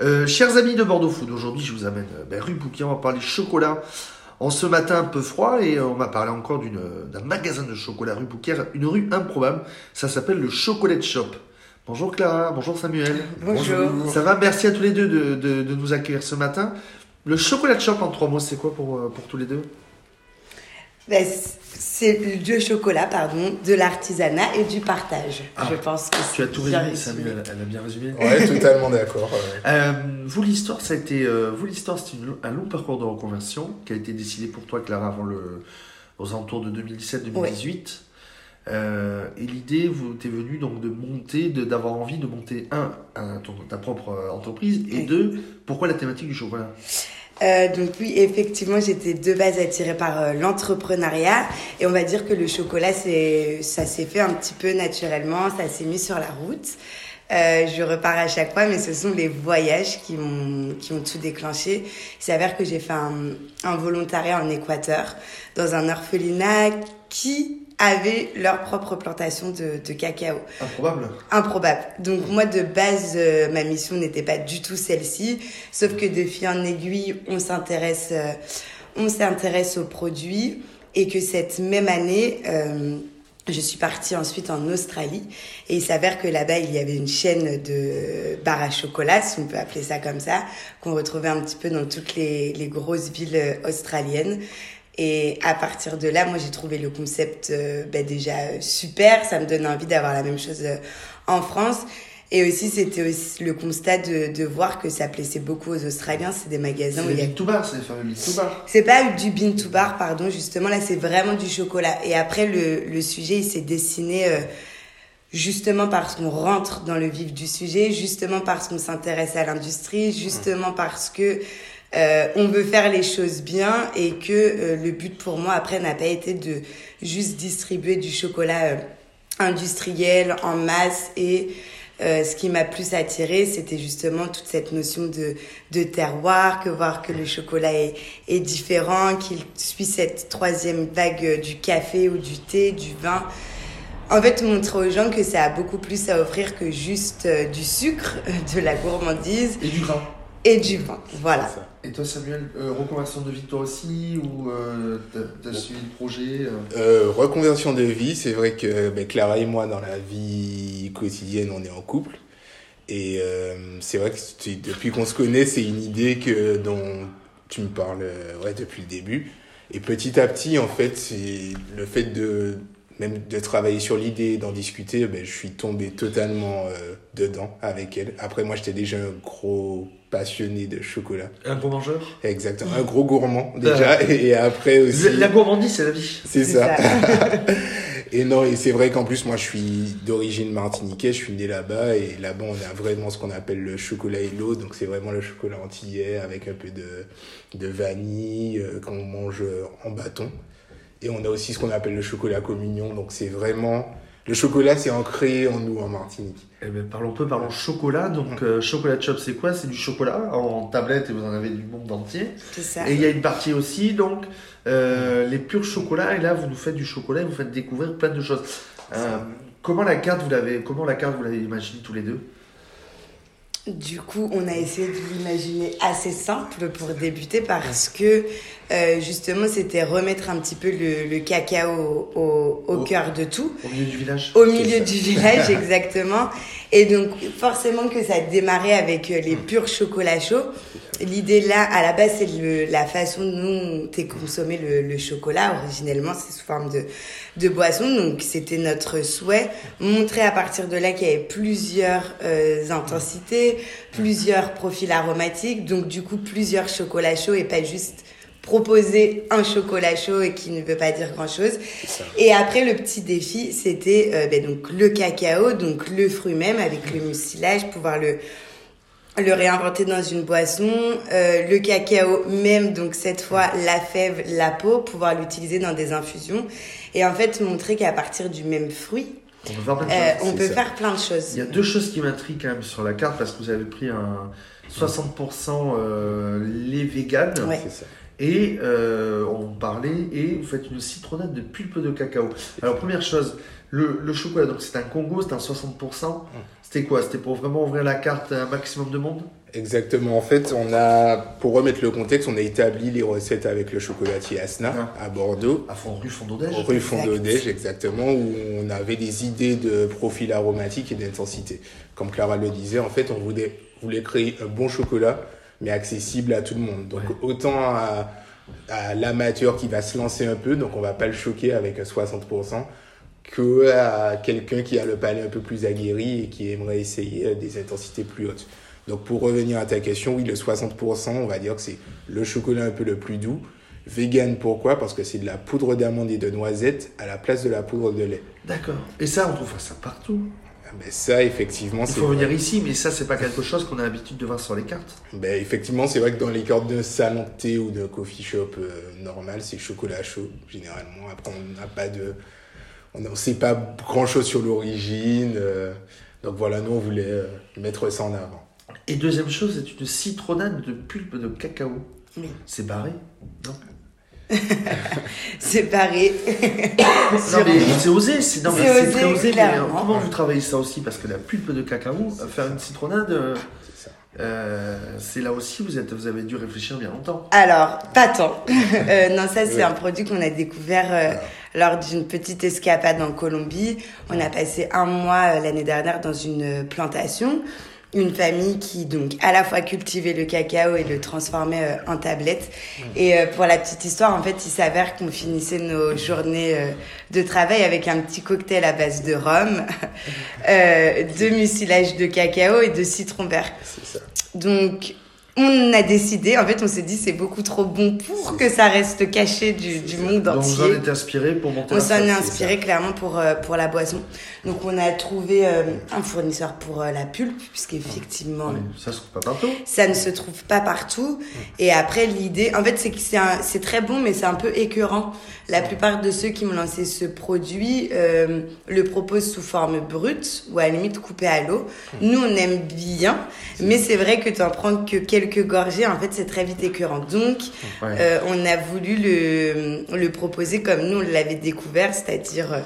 Euh, chers amis de Bordeaux Food, aujourd'hui je vous amène euh, ben, rue Bouquet, on va parler chocolat. En ce matin un peu froid et euh, on m'a parlé encore d'une, d'un magasin de chocolat rue Bouquet, une rue improbable. Ça s'appelle le Chocolat Shop. Bonjour Clara, bonjour Samuel. Bonjour. Ça va? Merci à tous les deux de, de- de nous accueillir ce matin. Le Chocolat Shop en trois mots, c'est quoi pour, euh, pour tous les deux? Ben, c'est du chocolat, pardon, de l'artisanat et du partage. Ah, je pense que Tu as tout résumé. Samuel, elle a bien résumé. Ouais, totalement d'accord. ouais. Euh, vous, l'histoire, ça a été, euh, vous, l'histoire, c'est un long parcours de reconversion qui a été décidé pour toi, Clara, avant le, aux alentours de 2017-2018. Euh, et l'idée, vous t'es venue donc de monter, de, d'avoir envie de monter un, un- ton- ta propre euh, entreprise, et deux, pourquoi la thématique du chocolat? Euh, donc oui, effectivement, j'étais de base attirée par euh, l'entrepreneuriat et on va dire que le chocolat, c'est, ça s'est fait un petit peu naturellement, ça s'est mis sur la route. Euh, je repars à chaque fois, mais ce sont les voyages qui m'ont qui ont tout déclenché. Il s'avère que j'ai fait un, un volontariat en Équateur dans un orphelinat qui avait leur propre plantation de, de cacao Improbable. improbable. Donc moi de base euh, ma mission n'était pas du tout celle-ci, sauf que de fil en aiguille on s'intéresse euh, on s'intéresse aux produits et que cette même année euh, je suis partie ensuite en Australie et il s'avère que là-bas il y avait une chaîne de bars à chocolat, si on peut appeler ça comme ça, qu'on retrouvait un petit peu dans toutes les, les grosses villes australiennes. Et à partir de là, moi, j'ai trouvé le concept euh, ben, déjà euh, super. Ça me donne envie d'avoir la même chose euh, en France. Et aussi, c'était aussi le constat de, de voir que ça plaisait beaucoup aux Australiens. C'est des magasins C'est où il y a tout bar, c'est to bar. c'est pas du bean to bar, pardon, justement, là, c'est vraiment du chocolat. Et après, le, le sujet, il s'est dessiné euh, justement parce qu'on rentre dans le vif du sujet, justement parce qu'on s'intéresse à l'industrie, justement parce que euh, on veut faire les choses bien et que euh, le but pour moi, après, n'a pas été de juste distribuer du chocolat euh, industriel en masse et euh, ce qui m'a plus attiré, c'était justement toute cette notion de, de terroir, que voir que le chocolat est, est différent, qu'il suit cette troisième vague euh, du café ou du thé, du vin. En fait, montrer aux gens que ça a beaucoup plus à offrir que juste euh, du sucre, de la gourmandise Et du grain. Et du vin. Voilà. Et toi, Samuel, euh, reconversion de vie toi aussi Ou euh, t'as, t'as suivi le projet euh? Euh, reconversion de vie, c'est vrai que ben, Clara et moi, dans la vie quotidienne, on est en couple. Et euh, c'est vrai que c'est- depuis qu'on se connaît, c'est une idée que, dont tu me parles ouais, depuis le début. Et petit à petit, en fait, c'est le fait de même de travailler sur l'idée, d'en discuter, ben, je suis tombé totalement euh, dedans avec elle. Après, moi, j'étais déjà un gros passionné de chocolat. Un gros mangeur? Exactement. Un gros gourmand, déjà. Et après aussi... La gourmandise, c'est la vie. C'est ça. et non, et c'est vrai qu'en plus, moi, je suis d'origine martiniquaise, je suis né là-bas, et là-bas, on a vraiment ce qu'on appelle le chocolat et l'eau, donc c'est vraiment le chocolat antillais avec un peu de, de vanille euh, qu'on mange en bâton. Et on a aussi ce qu'on appelle le chocolat communion, donc c'est vraiment... Le chocolat, c'est ancré en nous, en Martinique. Eh ben, parlons peu, parlons chocolat. Donc, euh, chocolat shop, c'est quoi? C'est du chocolat en tablette et vous en avez du monde entier. C'est ça. Et il y a une partie aussi, donc, euh, les purs chocolats. Et là, vous nous faites du chocolat et vous faites découvrir plein de choses. Euh, comment la carte, vous l'avez, comment la carte, vous l'avez imaginée tous les deux? Du coup, on a essayé de l'imaginer assez simple pour débuter parce que euh, justement, c'était remettre un petit peu le, le cacao au, au Au- cœur de tout. Au milieu du village Au milieu du village, exactement. Et donc, forcément que ça démarrait avec euh, les purs chocolats chauds. L'idée là, à la base, c'est le- la façon dont est consommé le, le chocolat. Originellement, c'est sous forme de, de boisson. Donc, c'était notre souhait. Montrer à partir de là qu'il y avait plusieurs euh, intensités, plusieurs profils aromatiques. Donc, du coup, plusieurs chocolats chauds et pas juste proposer un chocolat chaud et qui ne veut pas dire grand chose. Et après, le petit défi, c'était euh, ben, donc le cacao, donc le fruit même avec le mucilage, pouvoir le le réinventer dans une boisson, euh, le cacao même, donc cette fois la fève, la peau, pouvoir l'utiliser dans des infusions et en fait montrer qu'à partir du même fruit, On peut faire plein de euh, choses. on c'est peut ça. faire plein de choses. Il y a deux choses qui m'intriguent quand même sur la carte parce que vous avez pris un 60% euh, lait vegan Ouais. Et euh, on parlait, et vous faites une citronnade de pulpe de cacao. Alors, première chose, le, le chocolat, donc c'est un Congo, c'est un 60%. C'était quoi? C'était pour vraiment ouvrir la carte à un maximum de monde? Exactement. En fait, on a, pour remettre le contexte, on a établi les recettes avec le chocolatier Asna Ah. à Bordeaux. À fond, rue Fondodège Rue Fondodège, exactement, où on avait des idées de profil aromatique et d'intensité. Comme Clara le disait, en fait, on voulait, voulait créer un bon chocolat, mais accessible à tout le monde. Donc, Ouais. autant à, à l'amateur qui va se lancer un peu, donc on va pas le choquer avec un 60%, que à quelqu'un qui a le palais un peu plus aguerri et qui aimerait essayer des intensités plus hautes. Donc, pour revenir à ta question, oui, le 60%, on va dire que c'est le chocolat un peu le plus doux. Vegan, pourquoi? Parce que c'est de la poudre d'amande et de noisettes à la place de la poudre de lait. D'accord. Et ça, on trouve ça partout. Ben ça, effectivement, Il c'est faut vrai. venir ici, mais ça, c'est pas quelque chose qu'on a l'habitude de voir sur les cartes. Ben, effectivement, c'est vrai que dans les cartes de salon de thé ou de coffee shop euh, normal, c'est chocolat chaud, généralement. Après, on n'a pas de... On ne sait pas grand-chose sur l'origine. euh, donc voilà, nous, on voulait euh, mettre ça en avant. Et deuxième chose, c'est une citronnade de pulpe de cacao. Oui. C'est barré Non, Séparés. c'est osé, c'est non, mais C'est c'est très osé. Mais clairement. comment vous travaillez ça aussi Parce que la pulpe de cacao, euh, faire une citronnade, euh, C'est euh, là aussi, vous, êtes, vous avez dû réfléchir bien longtemps. Alors, pas tant. Euh, non, ça, c'est Ouais. un produit qu'on a découvert euh, lors d'une petite escapade en Colombie. On a passé un mois euh, l'année dernière dans une euh, plantation. Une famille qui, donc, à la fois cultivait le cacao et le transformait euh, en tablette. Et euh, pour la petite histoire, en fait, il s'avère qu'on finissait nos journées euh, de travail avec un petit cocktail à base de rhum, de mucilage de cacao et de citron vert. C'est ça. Donc, on a décidé, en fait, on s'est dit c'est beaucoup trop bon pour que ça reste caché du, du monde Donc vous en entier. êtes inspiré pour monter On s'en est inspiré clairement pour, euh, pour la boisson. Donc, on a trouvé euh, un fournisseur pour euh, la pulpe, puisqu'effectivement, ça Oui, Ça se trouve pas partout. ça ne se trouve pas partout. Et après, l'idée, en fait, c'est que c'est très bon, mais c'est un peu écœurant. La plupart de ceux qui m'ont lancé ce produit le proposent sous forme brute ou à la limite coupé à l'eau. Nous, on aime bien, mais c'est vrai que tu en prends que quelques gorgées, en fait, c'est très vite écœurant. Donc, Ouais. euh, on a voulu le, le proposer comme nous, on l'avait découvert, c'est-à-dire euh,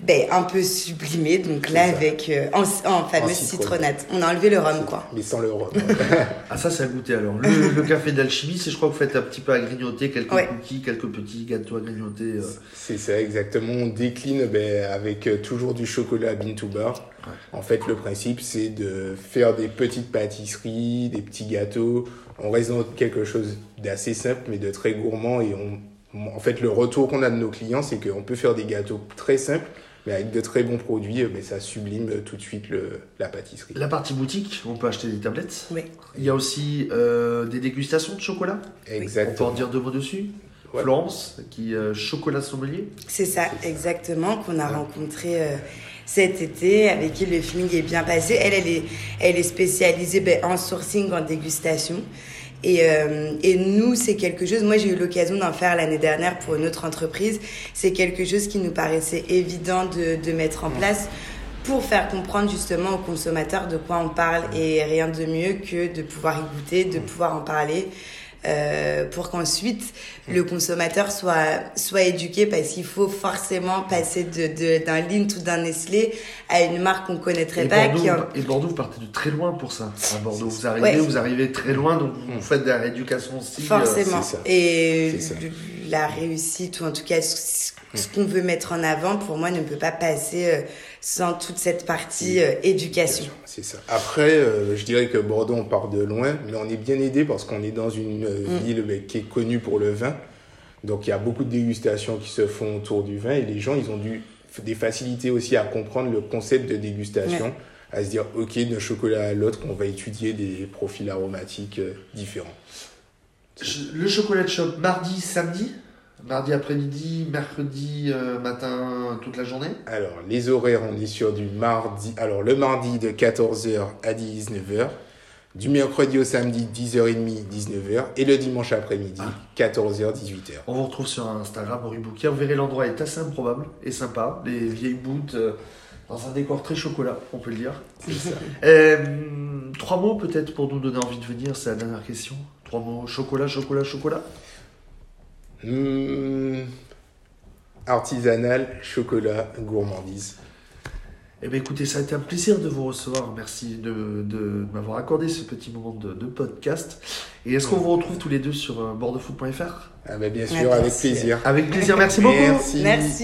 ben, un peu sublimé. Donc là, ça. avec euh, en, en fameuse citronnade. citronnade. On a enlevé le rhum, quoi. Mais sans le rhum. Ah ça, c'est à goûter alors. Le, le café d'alchimie, c'est je crois que vous faites un petit peu à grignoter, quelques Ouais. cookies, quelques petits gâteaux à grignoter. euh. C'est ça, exactement. On décline ben, avec euh, toujours du chocolat bean to bar. En fait, le principe, c'est de faire des petites pâtisseries, des petits gâteaux. On reste dans quelque chose d'assez simple, mais de très gourmand. Et on, en fait, le retour qu'on a de nos clients, c'est qu'on peut faire des gâteaux très simples, mais avec de très bons produits, euh, ben, ça sublime euh, tout de suite le, la pâtisserie. La partie boutique, on peut acheter des tablettes. Oui. Il y a aussi euh, des dégustations de chocolat. On peut en Exactement. dire deux mots dessus. Ouais. Florence, qui euh, chocolat sommelier. C'est ça, exactement, qu'on a rencontré euh, cet été, avec qui le feeling est bien passé. Elle, elle est, elle est spécialisée ben, en sourcing, en dégustation. Et, euh, et nous, c'est quelque chose, moi j'ai eu l'occasion d'en faire l'année dernière pour une autre entreprise, c'est quelque chose qui nous paraissait évident de, de mettre en place pour faire comprendre justement aux consommateurs de quoi on parle et rien de mieux que de pouvoir y goûter, de pouvoir en parler. Euh, pour qu'ensuite le consommateur soit soit éduqué parce qu'il faut forcément passer de de- d'un Lindt ou d'un Nestlé à une marque qu'on connaîtrait Et pas Bordeaux, qui en- et Bordeaux, vous partez de très loin pour ça. À Bordeaux, vous arrivez, Ouais. vous arrivez très loin, donc vous faites de la rééducation aussi. euh, Forcément. Et ça. La réussite, ou en tout cas ce ce qu'on veut mettre en avant, pour moi, ne peut pas passer euh, sans toute cette partie euh, éducation. C'est ça. Après, euh, je dirais que Bordeaux, on part de loin, mais on est bien aidé parce qu'on est dans une euh, Mm. ville qui est connue pour le vin. Donc, il y a beaucoup de dégustations qui se font autour du vin et les gens, ils ont dû des facilités aussi à comprendre le concept de dégustation, Ouais. à se dire, OK, d'un chocolat à l'autre, on va étudier des profils aromatiques euh, différents. Je- Le chocolat de shop, mardi, samedi? Mardi après-midi, mercredi euh, matin, toute la journée Alors, les horaires, on est sur du mardi. Alors, le mardi de 14h à 19h. Du mercredi au samedi, 10h30, 19h. Et le dimanche après-midi, 14h, 18h. On vous retrouve sur Instagram, Bouquet. Vous verrez, l'endroit est assez improbable et sympa. Les vieilles boutes euh, dans un décor très chocolat, on peut le dire. C'est ça. Euh, trois mots peut-être pour nous donner envie de venir, c'est la dernière question. Trois mots chocolat, chocolat, chocolat. Hmm, artisanal, chocolat, gourmandise. Eh bien, écoutez, ça a été un plaisir de vous recevoir. Merci de, de m'avoir accordé ce petit moment de, de podcast. Et est-ce qu'on vous retrouve tous les deux sur euh, bordefoot.fr Ah bah bien sûr, avec merci. plaisir. Avec plaisir, merci beaucoup. Merci. Merci.